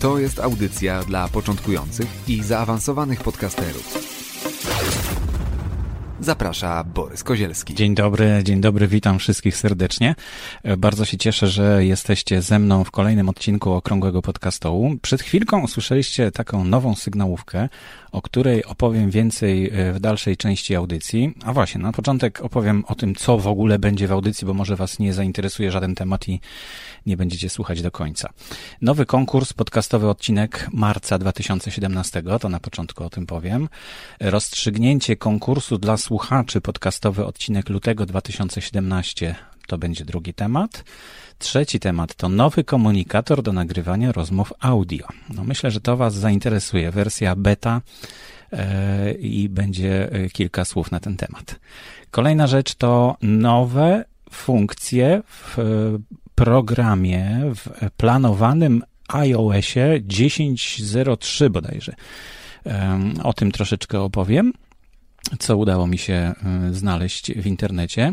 To jest audycja dla początkujących i zaawansowanych podcasterów. Zaprasza Borys Kozielski. Dzień dobry, dzień dobry, witam wszystkich serdecznie. E, Bardzo się cieszę, że jesteście ze mną w kolejnym odcinku Okrągłego Podcastołu. Przed chwilką usłyszeliście taką nową sygnałówkę, o której opowiem więcej e, w dalszej części audycji. A właśnie, na początek opowiem o tym, co w ogóle będzie w audycji, bo może Was nie zainteresuje żaden temat i nie będziecie słuchać do końca. Nowy konkurs, podcastowy odcinek marca 2017, to na początku o tym powiem. Rozstrzygnięcie konkursu dla słuchaczy, podcastowy odcinek lutego 2017, to będzie drugi temat. Trzeci temat to nowy komunikator do nagrywania rozmów audio. No myślę, że to Was zainteresuje. Wersja beta e, i będzie e, kilka słów na ten temat. Kolejna rzecz to nowe funkcje w programie, w planowanym iOSie 10.03 bodajże. Em, O tym troszeczkę opowiem co udało mi się y, znaleźć w internecie.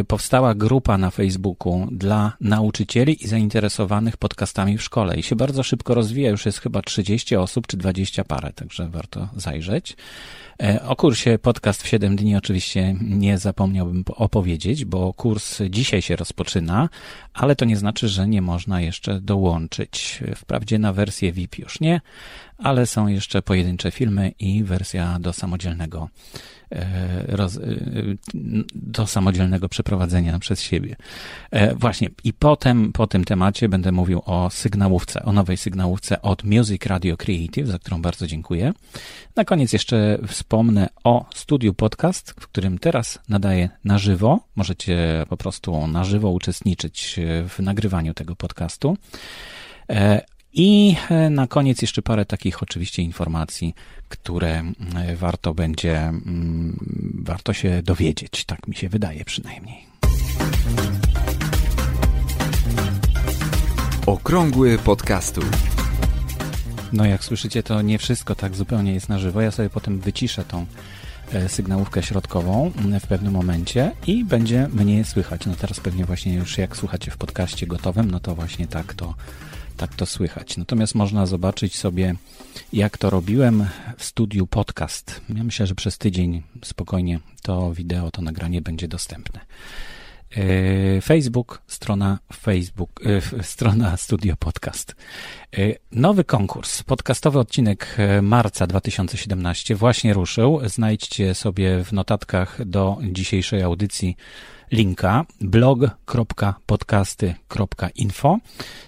Y, Powstała grupa na Facebooku dla nauczycieli i zainteresowanych podcastami w szkole i się bardzo szybko rozwija. Już jest chyba 30 osób czy 20 parę, także warto zajrzeć. E, O kursie podcast w 7 dni oczywiście nie zapomniałbym po- opowiedzieć, bo kurs dzisiaj się rozpoczyna, ale to nie znaczy, że nie można jeszcze dołączyć. Wprawdzie na wersję VIP już nie, ale są jeszcze pojedyncze filmy i wersja do samodzielnego e, roz, e, do samodzielnego przeprowadzenia przez siebie. E, Właśnie i potem po tym temacie będę mówił o sygnałówce, o nowej sygnałówce od Music Radio Creative, za którą bardzo dziękuję. Na koniec jeszcze wspomnę o studiu podcast, w którym teraz nadaję na żywo. Możecie po prostu na żywo uczestniczyć w nagrywaniu tego podcastu. I e, na koniec jeszcze parę takich oczywiście informacji, które warto będzie, warto się dowiedzieć. Tak mi się wydaje przynajmniej. Okrągły podcastu. No jak słyszycie, to nie wszystko tak zupełnie jest na żywo. Ja sobie potem wyciszę tą e, sygnałówkę środkową w pewnym momencie i będzie mnie słychać. No teraz pewnie właśnie już jak słuchacie w podcaście gotowym, no to właśnie tak to, tak to słychać. Natomiast można zobaczyć sobie, jak to robiłem w studiu podcast. Ja myślę, że przez tydzień spokojnie to wideo, to nagranie będzie dostępne. E, Facebook, strona Facebook, f- strona Studio Podcast. E, Nowy konkurs, podcastowy odcinek marca 2017 właśnie ruszył. Znajdźcie sobie w notatkach do dzisiejszej audycji linka blog.podcasty.info.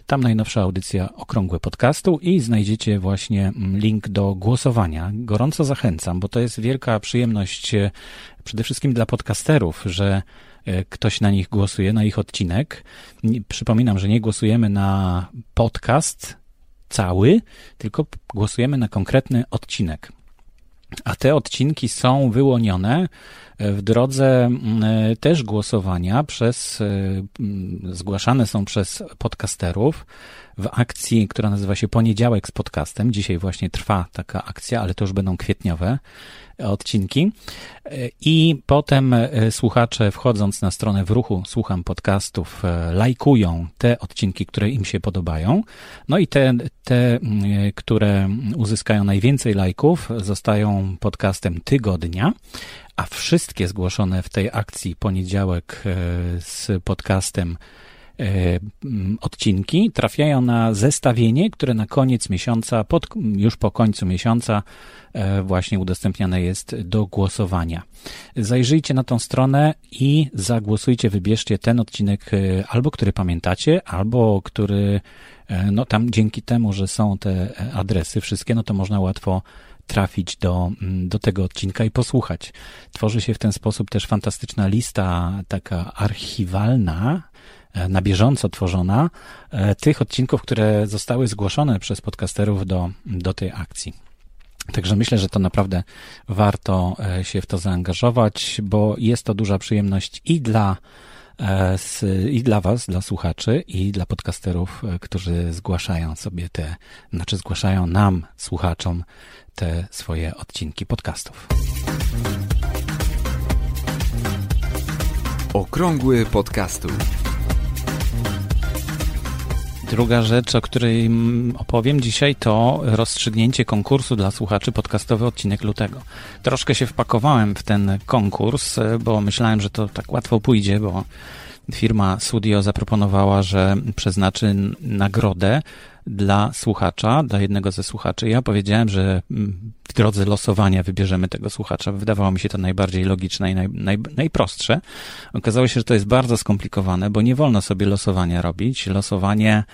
Tam najnowsza audycja Okrągłe Podcastu i znajdziecie właśnie mm, link do głosowania. Gorąco zachęcam, bo to jest wielka przyjemność e, przede wszystkim dla podcasterów, że e, ktoś na nich głosuje, na ich odcinek. Przypominam, że nie głosujemy na podcast cały, tylko głosujemy na konkretny odcinek. A te odcinki są wyłonione w drodze e, też głosowania przez, e, zgłaszane są przez podcasterów w akcji, która nazywa się Poniedziałek z podcastem. Dzisiaj właśnie trwa taka akcja, ale to już będą kwietniowe odcinki. E, I potem słuchacze wchodząc na stronę w ruchu Słucham Podcastów lajkują te odcinki, które im się podobają. No i te, te, które uzyskają najwięcej lajków, zostają podcastem tygodnia. A wszystkie zgłoszone w tej akcji poniedziałek e, z podcastem e, odcinki trafiają na zestawienie, które na koniec miesiąca, pod, już po końcu miesiąca e, właśnie udostępniane jest do głosowania. Zajrzyjcie na tą stronę i zagłosujcie, wybierzcie ten odcinek albo który pamiętacie, albo który no tam dzięki temu, że są te adresy wszystkie, no to można łatwo trafić do, mm, do tego odcinka i posłuchać. Tworzy się w ten sposób też fantastyczna lista, taka archiwalna, na bieżąco tworzona, tych odcinków, które zostały zgłoszone przez podcasterów do, do tej akcji. Także myślę, że to naprawdę warto się w to zaangażować, bo jest to duża przyjemność i dla z, i dla Was, dla słuchaczy, i dla podcasterów, którzy zgłaszają sobie te, znaczy zgłaszają nam, słuchaczom, te swoje odcinki podcastów. Okrągły podcastu. Druga rzecz, o której opowiem dzisiaj, to rozstrzygnięcie konkursu dla słuchaczy podcastowy odcinek lutego. Troszkę się wpakowałem w ten konkurs, bo myślałem, że to tak łatwo pójdzie, bo firma Studio zaproponowała, że przeznaczy nagrodę dla słuchacza, dla jednego ze słuchaczy. Ja powiedziałem, że mm, w drodze losowania wybierzemy tego słuchacza. Wydawało mi się to najbardziej logiczne i naj, naj, najprostsze. Okazało się, że to jest bardzo skomplikowane, bo nie wolno sobie losowania robić. Losowanie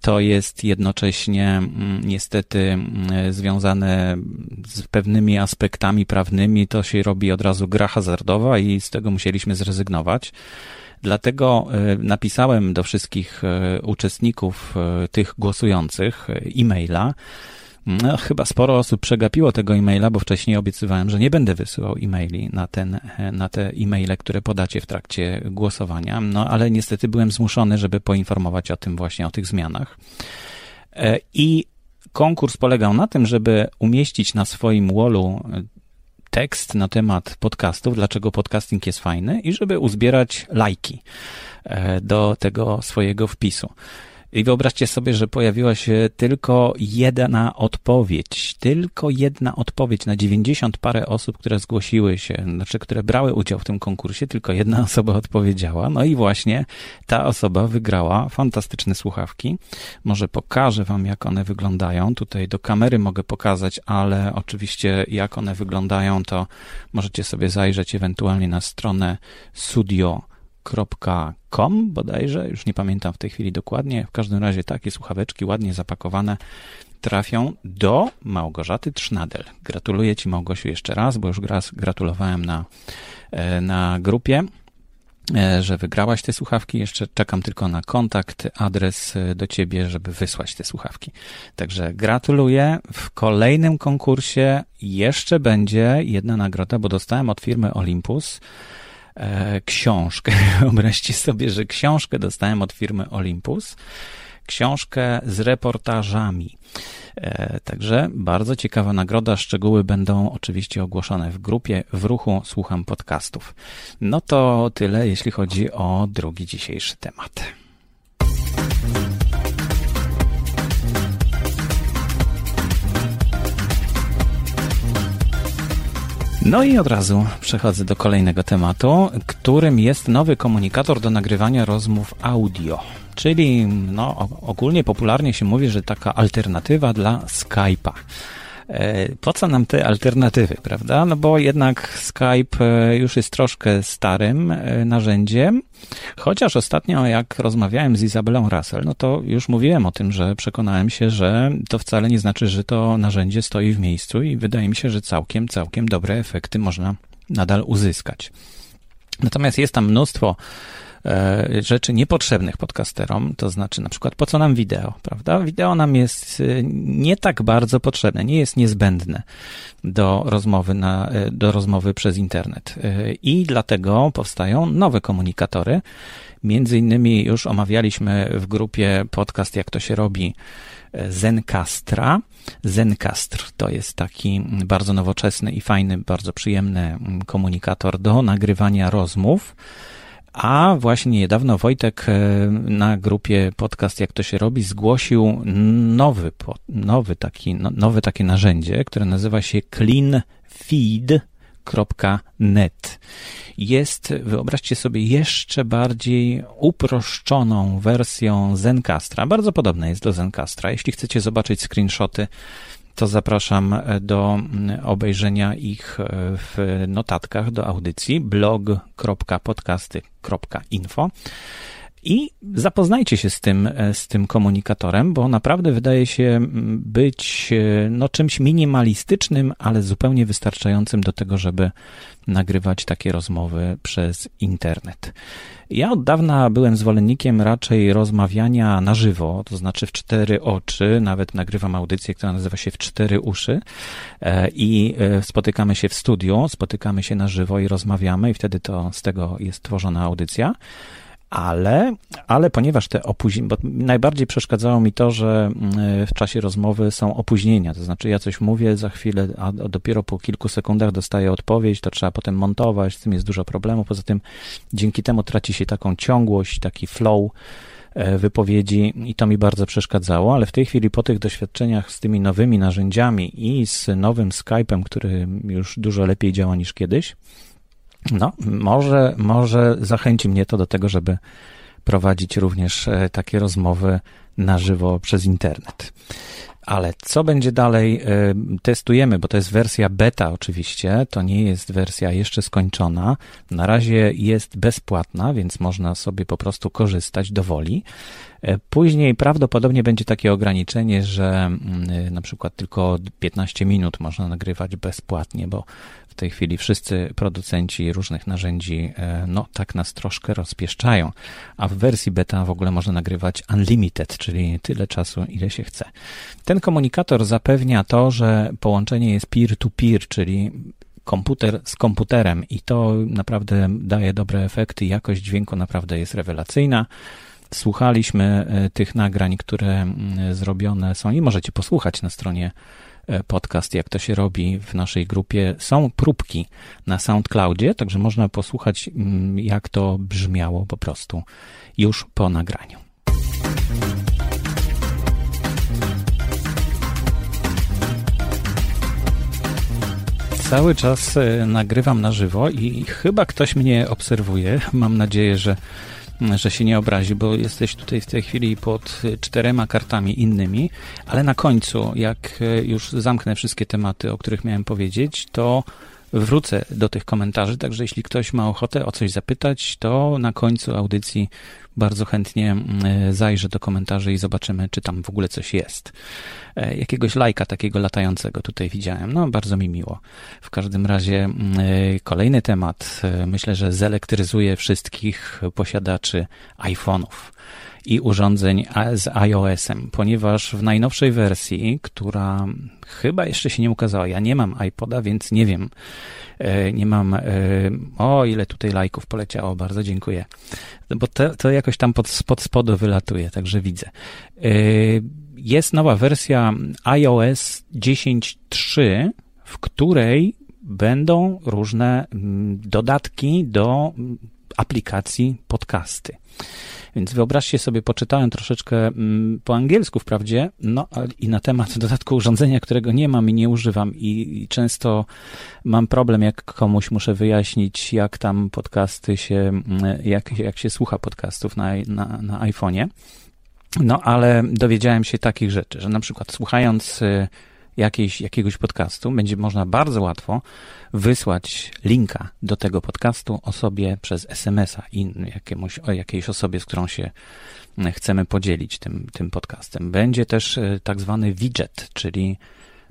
to jest jednocześnie mm, niestety mm, związane z pewnymi aspektami prawnymi. To się robi od razu gra hazardowa i z tego musieliśmy zrezygnować. Dlatego e, napisałem do wszystkich e, uczestników e, tych głosujących e-maila. No, chyba sporo osób przegapiło tego e-maila, bo wcześniej obiecywałem, że nie będę wysyłał e-maili na, ten, na te e-maile, które podacie w trakcie głosowania. No, ale niestety byłem zmuszony, żeby poinformować o tym właśnie, o tych zmianach. I konkurs polegał na tym, żeby umieścić na swoim wallu tekst na temat podcastów, dlaczego podcasting jest fajny i żeby uzbierać lajki e, do tego swojego wpisu. I wyobraźcie sobie, że pojawiła się tylko jedna odpowiedź, tylko jedna odpowiedź na 90 parę osób, które zgłosiły się, znaczy, które brały udział w tym konkursie, tylko jedna osoba odpowiedziała. No i właśnie ta osoba wygrała fantastyczne słuchawki. Może pokażę wam, jak one wyglądają. Tutaj do kamery mogę pokazać, ale oczywiście jak one wyglądają, to możecie sobie zajrzeć ewentualnie na stronę studio com bodajże, już nie pamiętam w tej chwili dokładnie. W każdym razie takie słuchaweczki ładnie zapakowane trafią do Małgorzaty Trznadel. Gratuluję Ci Małgosiu jeszcze raz, bo już raz gratulowałem na, e, na grupie e, że wygrałaś te słuchawki. Jeszcze czekam tylko na kontakt, adres e, do ciebie, żeby wysłać te słuchawki. Także gratuluję. W kolejnym konkursie jeszcze będzie jedna nagroda, bo dostałem od firmy Olympus e, książkę. Wyobraźcie sobie, że książkę dostałem od firmy Olympus. Książkę z reportażami. E, także bardzo ciekawa nagroda. Szczegóły będą oczywiście ogłoszone w grupie w ruchu Słucham Podcastów. No to tyle, jeśli chodzi o drugi dzisiejszy temat. No i od razu przechodzę do kolejnego tematu, którym jest nowy komunikator do nagrywania rozmów audio. Czyli no, ogólnie popularnie się mówi, że taka alternatywa dla Skype'a. E, po co nam te alternatywy, prawda? No bo jednak Skype e, już jest troszkę starym e, narzędziem, chociaż ostatnio jak rozmawiałem z Izabelą Russell, no to już mówiłem o tym, że przekonałem się, że to wcale nie znaczy, że to narzędzie stoi w miejscu i wydaje mi się, że całkiem, całkiem dobre efekty można nadal uzyskać. Natomiast jest tam mnóstwo rzeczy niepotrzebnych podcasterom, to znaczy na przykład po co nam wideo, prawda? Wideo nam jest e, nie tak bardzo potrzebne, nie jest niezbędne do rozmowy, na, e, do rozmowy przez internet. I dlatego powstają nowe komunikatory. Między innymi już omawialiśmy w grupie podcast Jak to się robi Zencastra. Zencastr to jest taki bardzo nowoczesny i fajny, bardzo przyjemny komunikator do nagrywania rozmów. A właśnie niedawno Wojtek e, na grupie podcast Jak to się robi zgłosił nowy, nowy taki, no, nowe takie narzędzie, które nazywa się cleanfeed.net. Jest, wyobraźcie sobie, jeszcze bardziej uproszczoną wersją Zencastra. Bardzo podobna jest do Zencastra. Jeśli chcecie zobaczyć screenshoty to zapraszam e, do mm, obejrzenia ich e, w notatkach do audycji blog.podcasty.info. I zapoznajcie się z tym, e, z tym komunikatorem, bo naprawdę wydaje się być e, no, czymś minimalistycznym, ale zupełnie wystarczającym do tego, żeby nagrywać takie rozmowy przez internet. Ja od dawna byłem zwolennikiem raczej rozmawiania na żywo, to znaczy w cztery oczy. Nawet nagrywam audycję, która nazywa się W cztery uszy. E, I spotykamy się w studiu, spotykamy się na żywo i rozmawiamy, i wtedy to z tego jest tworzona audycja ale, ale ponieważ te opóźnienia, bo najbardziej przeszkadzało mi to, że mm, w czasie rozmowy są opóźnienia, to znaczy ja coś mówię za chwilę, a dopiero po kilku sekundach dostaję odpowiedź, to trzeba potem montować, z tym jest dużo problemów, poza tym dzięki temu traci się taką ciągłość, taki flow e, wypowiedzi i to mi bardzo przeszkadzało, ale w tej chwili po tych doświadczeniach z tymi nowymi narzędziami i z nowym Skype'em, który już dużo lepiej działa niż kiedyś, no, może, może zachęci mnie to do tego, żeby prowadzić również e, takie rozmowy na żywo przez internet. Ale co będzie dalej? E, testujemy, bo to jest wersja beta oczywiście, to nie jest wersja jeszcze skończona. Na razie jest bezpłatna, więc można sobie po prostu korzystać do woli. E, później prawdopodobnie będzie takie ograniczenie, że mm, na przykład tylko 15 minut można nagrywać bezpłatnie, bo tej chwili wszyscy producenci różnych narzędzi, e, no tak nas troszkę rozpieszczają. A w wersji beta w ogóle można nagrywać unlimited, czyli tyle czasu, ile się chce. Ten komunikator zapewnia to, że połączenie jest peer-to-peer, -peer, czyli komputer z komputerem i to naprawdę daje dobre efekty. Jakość dźwięku naprawdę jest rewelacyjna. Słuchaliśmy e, tych nagrań, które mm, zrobione są i możecie posłuchać na stronie podcast, jak to się robi w naszej grupie. Są próbki na SoundCloudzie, także można posłuchać, mm, jak to brzmiało po prostu już po nagraniu. Cały czas e, nagrywam na żywo i chyba ktoś mnie obserwuje. Mam nadzieję, że że się nie obrazi, bo jesteś tutaj w tej chwili pod czterema kartami innymi, ale na końcu, jak już zamknę wszystkie tematy, o których miałem powiedzieć, to wrócę do tych komentarzy, także jeśli ktoś ma ochotę o coś zapytać, to na końcu audycji bardzo chętnie mm, zajrzę do komentarzy i zobaczymy, czy tam w ogóle coś jest. E, jakiegoś lajka takiego latającego tutaj widziałem. No, bardzo mi miło. W każdym razie mm, e, kolejny temat. E, myślę, że zelektryzuje wszystkich posiadaczy iPhone'ów i urządzeń z iOS-em, ponieważ w najnowszej wersji, która chyba jeszcze się nie ukazała, ja nie mam iPoda, więc nie wiem, e, nie mam, e, o ile tutaj lajków poleciało, bardzo dziękuję, bo to, to jakoś tam pod, pod spodu wylatuje, także widzę. E, jest nowa wersja iOS 10.3, w której będą różne mm, dodatki do mm, aplikacji podcasty. Więc wyobraźcie sobie, poczytałem troszeczkę mm, po angielsku wprawdzie, no i na temat dodatku urządzenia, którego nie mam i nie używam i, i często mam problem, jak komuś muszę wyjaśnić, jak tam podcasty się, mm, jak, jak się słucha podcastów na, na, na iPhone'ie. No, ale dowiedziałem się takich rzeczy, że na przykład słuchając y, jakiejś, jakiegoś podcastu, będzie można bardzo łatwo wysłać linka do tego podcastu osobie przez SMS-a in, jakiemuś, jakiejś osobie, z którą się chcemy podzielić tym, tym podcastem. Będzie też e, tak zwany widget, czyli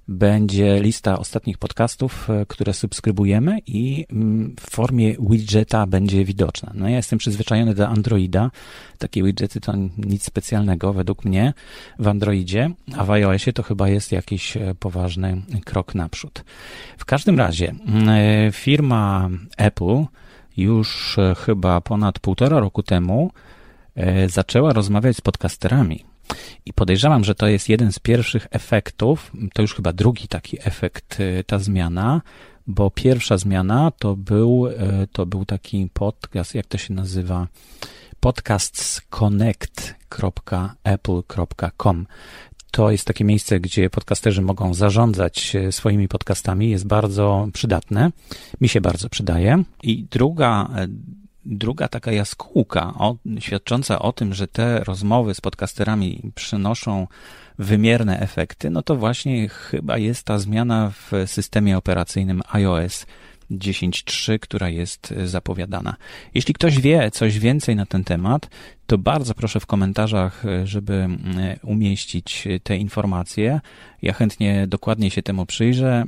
będzie lista ostatnich podcastów, e, które subskrybujemy i mm, w formie widgeta będzie widoczna. No ja jestem przyzwyczajony do Androida. Takie widgety to nic specjalnego według mnie w Androidzie, a w iOSie to chyba jest jakiś e, poważny krok naprzód. W każdym razie mm, e, firma Apple już chyba ponad półtora roku temu zaczęła rozmawiać z podcasterami i podejrzewam, że to jest jeden z pierwszych efektów, to już chyba drugi taki efekt, y, ta zmiana, bo pierwsza zmiana to był, y, to był taki podcast, jak to się nazywa, podcastsconnect.apple.com. To jest takie miejsce, gdzie podcasterzy mogą zarządzać y, swoimi podcastami. Jest bardzo przydatne. Mi się bardzo przydaje. I druga druga taka jaskółka o, świadcząca o tym, że te rozmowy z podcasterami przynoszą wymierne efekty, no to właśnie chyba jest ta zmiana w systemie operacyjnym iOS 10.3, która jest zapowiadana. Jeśli ktoś wie coś więcej na ten temat, to bardzo proszę w komentarzach, żeby umieścić te informacje. Ja chętnie dokładnie się temu przyjrzę.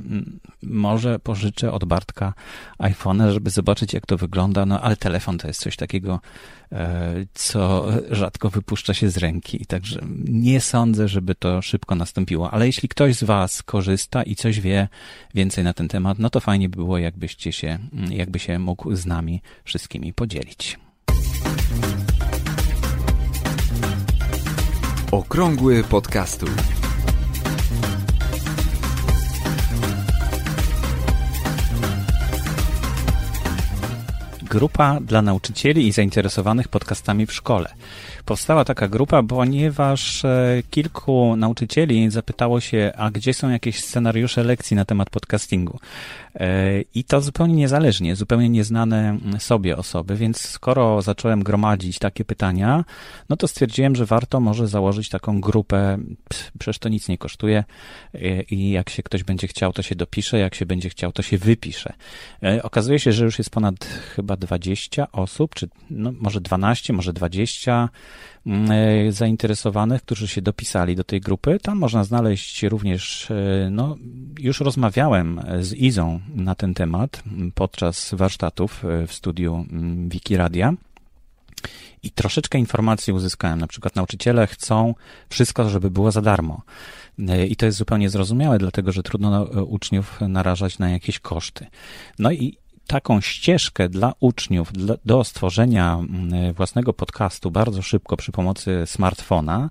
Może pożyczę od Bartka iPhone'a, żeby zobaczyć, jak to wygląda. No ale telefon to jest coś takiego, e, co rzadko wypuszcza się z ręki. Także nie sądzę, żeby to szybko nastąpiło. Ale jeśli ktoś z Was korzysta i coś wie więcej na ten temat, no to fajnie by było, jakbyście się, jakby się mógł z nami wszystkimi podzielić. Okrągły podcastu. Grupa dla nauczycieli i zainteresowanych podcastami w szkole. Powstała taka grupa, ponieważ e, kilku nauczycieli zapytało się, a gdzie są jakieś scenariusze lekcji na temat podcastingu. E, I to zupełnie niezależnie, zupełnie nieznane sobie osoby, więc skoro zacząłem gromadzić takie pytania, no to stwierdziłem, że warto może założyć taką grupę, przecież to nic nie kosztuje e, i jak się ktoś będzie chciał, to się dopisze, jak się będzie chciał, to się wypisze. Okazuje się, że już jest ponad chyba 20 osób, czy no, może 12, może 20 Mm, e, zainteresowanych, którzy się dopisali do tej grupy. Tam można znaleźć również, e, no, już rozmawiałem z Izą na ten temat podczas warsztatów e, w studiu mm, Wikiradia. I troszeczkę informacji uzyskałem. Na przykład nauczyciele chcą wszystko, żeby było za darmo. I to jest zupełnie zrozumiałe, dlatego że trudno uczniów narażać na jakieś koszty. No i taką ścieżkę dla uczniów dla, do stworzenia mm, własnego podcastu bardzo szybko przy pomocy smartfona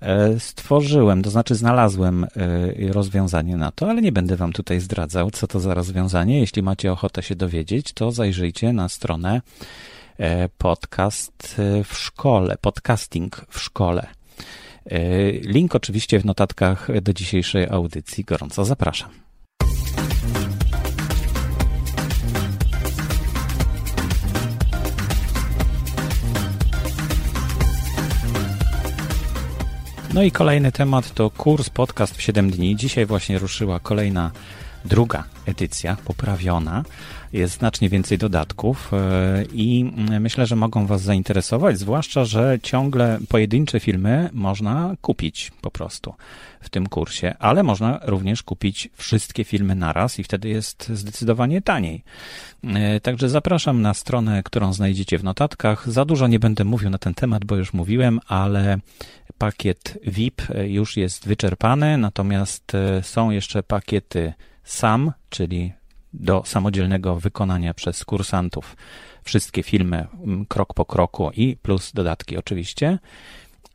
e, stworzyłem, to znaczy znalazłem e, rozwiązanie na to, ale nie będę wam tutaj zdradzał, co to za rozwiązanie. Jeśli macie ochotę się dowiedzieć, to zajrzyjcie na stronę e, podcast w szkole, podcasting w szkole. Link oczywiście w notatkach do dzisiejszej audycji. Gorąco zapraszam. No i kolejny temat to kurs podcast w 7 dni. Dzisiaj właśnie ruszyła kolejna druga edycja, poprawiona. Jest znacznie więcej dodatków e, i myślę, że mogą Was zainteresować, zwłaszcza, że ciągle pojedyncze filmy można kupić po prostu w tym kursie, ale można również kupić wszystkie filmy naraz i wtedy jest zdecydowanie taniej. E, także zapraszam na stronę, którą znajdziecie w notatkach. Za dużo nie będę mówił na ten temat, bo już mówiłem, ale pakiet VIP już jest wyczerpany, natomiast e, są jeszcze pakiety SAM, czyli do samodzielnego wykonania przez kursantów wszystkie filmy krok po kroku i plus dodatki oczywiście.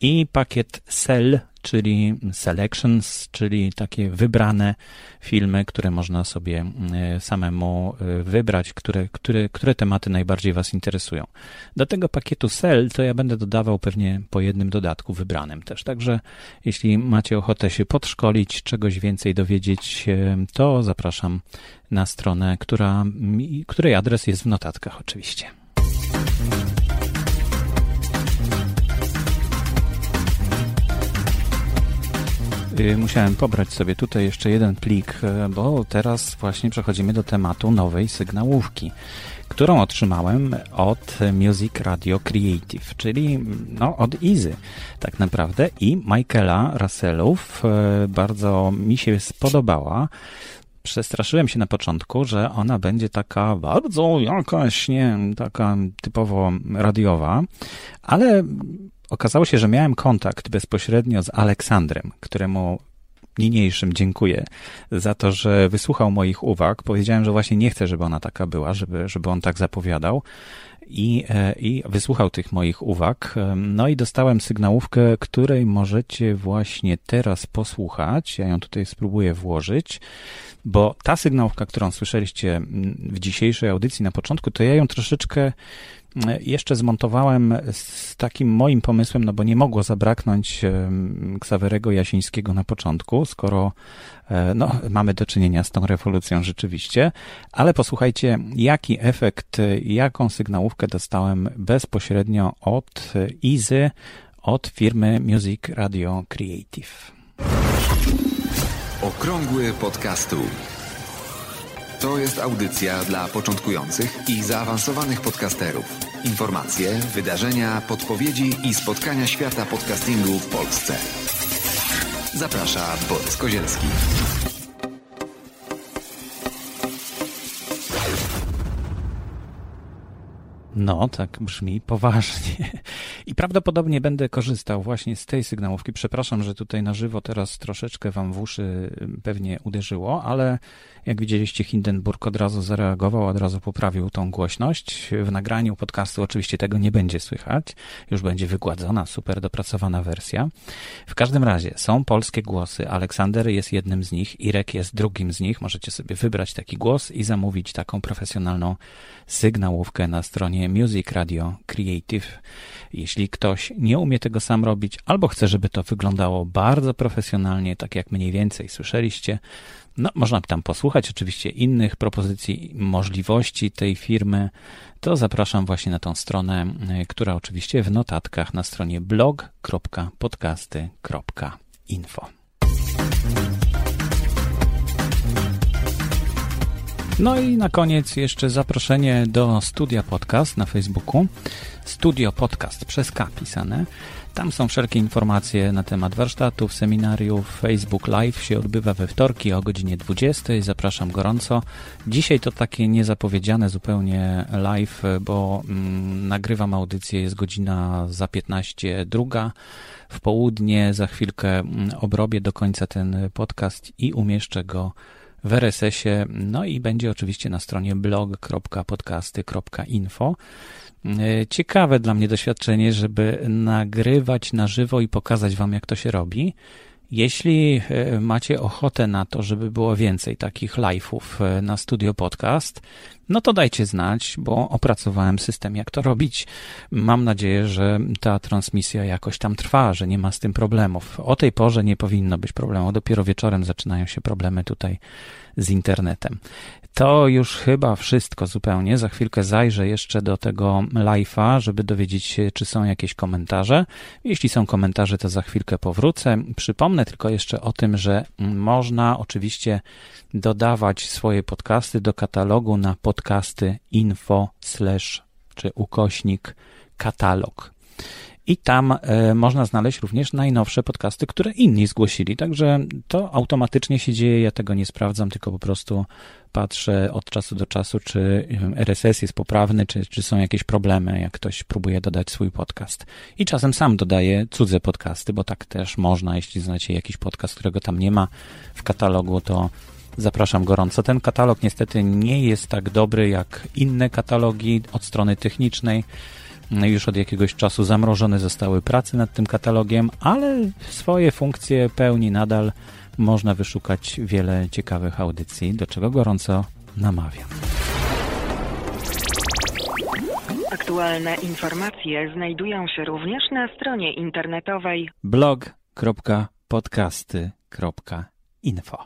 I pakiet SEL, czyli selections, czyli takie wybrane filmy, które można sobie e, samemu e, wybrać, które, które, które tematy najbardziej Was interesują. Do tego pakietu SEL to ja będę dodawał pewnie po jednym dodatku wybranym też. Także jeśli macie ochotę się podszkolić, czegoś więcej dowiedzieć, to zapraszam na stronę, która, której adres jest w notatkach oczywiście. Musiałem pobrać sobie tutaj jeszcze jeden plik, e, bo teraz właśnie przechodzimy do tematu nowej sygnałówki, którą otrzymałem od Music Radio Creative, czyli no, od Easy tak naprawdę i Michaela Russellów. E, bardzo mi się spodobała przestraszyłem się na początku, że ona będzie taka bardzo jakaś, nie taka typowo radiowa, ale Okazało się, że miałem kontakt bezpośrednio z Aleksandrem, któremu niniejszym dziękuję za to, że wysłuchał moich uwag. Powiedziałem, że właśnie nie chcę, żeby ona taka była, żeby, żeby on tak zapowiadał. I, e, I wysłuchał tych moich uwag. No i dostałem sygnałówkę, której możecie właśnie teraz posłuchać. Ja ją tutaj spróbuję włożyć, bo ta sygnałówka, którą słyszeliście w dzisiejszej audycji na początku, to ja ją troszeczkę jeszcze zmontowałem z takim moim pomysłem, no bo nie mogło zabraknąć Ksawerego Jasińskiego na początku, skoro e, no, mamy do czynienia z tą rewolucją rzeczywiście, ale posłuchajcie, jaki efekt, jaką sygnałówkę dostałem bezpośrednio od Izy, od firmy Music Radio Creative. Okrągły podcastu. To jest audycja dla początkujących i zaawansowanych podcasterów. Informacje, wydarzenia, podpowiedzi i spotkania świata podcastingu w Polsce. Zaprasza Borys Kozielski. No, tak brzmi poważnie. I prawdopodobnie będę korzystał właśnie z tej sygnałówki. Przepraszam, że tutaj na żywo teraz troszeczkę wam w uszy pewnie uderzyło, ale jak widzieliście, Hindenburg od razu zareagował, od razu poprawił tą głośność. W nagraniu podcastu oczywiście tego nie będzie słychać. Już będzie wygładzona, super dopracowana wersja. W każdym razie są polskie głosy. Aleksander jest jednym z nich, Irek jest drugim z nich. Możecie sobie wybrać taki głos i zamówić taką profesjonalną sygnałówkę na stronie Music Radio Creative. Jeśli ktoś nie umie tego sam robić, albo chce, żeby to wyglądało bardzo profesjonalnie, tak jak mniej więcej słyszeliście, no, można tam posłuchać oczywiście innych propozycji, możliwości tej firmy. To zapraszam właśnie na tą stronę, y, która oczywiście w notatkach na stronie blog.podcasty.info. No i na koniec jeszcze zaproszenie do Studia Podcast na Facebooku. Studio Podcast przez K pisane. Tam są wszelkie informacje na temat warsztatów, seminariów. Facebook Live się odbywa we wtorki o godzinie 20. Zapraszam gorąco. Dzisiaj to takie niezapowiedziane zupełnie live, bo mm, nagrywam audycję, jest godzina za 15 druga w południe. Za chwilkę mm, obrobię do końca ten podcast i umieszczę go w RSS-ie, no i będzie oczywiście na stronie blog.podcasty.info. E, ciekawe dla mnie doświadczenie, żeby nagrywać na żywo i pokazać Wam, jak to się robi. Jeśli e, macie ochotę na to, żeby było więcej takich live'ów e, na Studio Podcast, no to dajcie znać, bo opracowałem system, jak to robić. Mam nadzieję, że ta transmisja jakoś tam trwa, że nie ma z tym problemów. O tej porze nie powinno być problemu. Dopiero wieczorem zaczynają się problemy tutaj z internetem. To już chyba wszystko zupełnie. Za chwilkę zajrzę jeszcze do tego live'a, żeby dowiedzieć się, czy są jakieś komentarze. Jeśli są komentarze, to za chwilkę powrócę. Przypomnę tylko jeszcze o tym, że można oczywiście dodawać swoje podcasty do katalogu na podcasty info slash czy ukośnik katalog. I tam e, można znaleźć również najnowsze podcasty, które inni zgłosili. Także to automatycznie się dzieje. Ja tego nie sprawdzam, tylko po prostu patrzę od czasu do czasu, czy RSS jest poprawny, czy, czy są jakieś problemy, jak ktoś próbuje dodać swój podcast. I czasem sam dodaję cudze podcasty, bo tak też można. Jeśli znacie jakiś podcast, którego tam nie ma w katalogu, to Zapraszam gorąco. Ten katalog niestety nie jest tak dobry jak inne katalogi od strony technicznej. Już od jakiegoś czasu zamrożone zostały prace nad tym katalogiem, ale swoje funkcje pełni nadal. Można wyszukać wiele ciekawych audycji, do czego gorąco namawiam. Aktualne informacje znajdują się również na stronie internetowej blog.podcasty.info.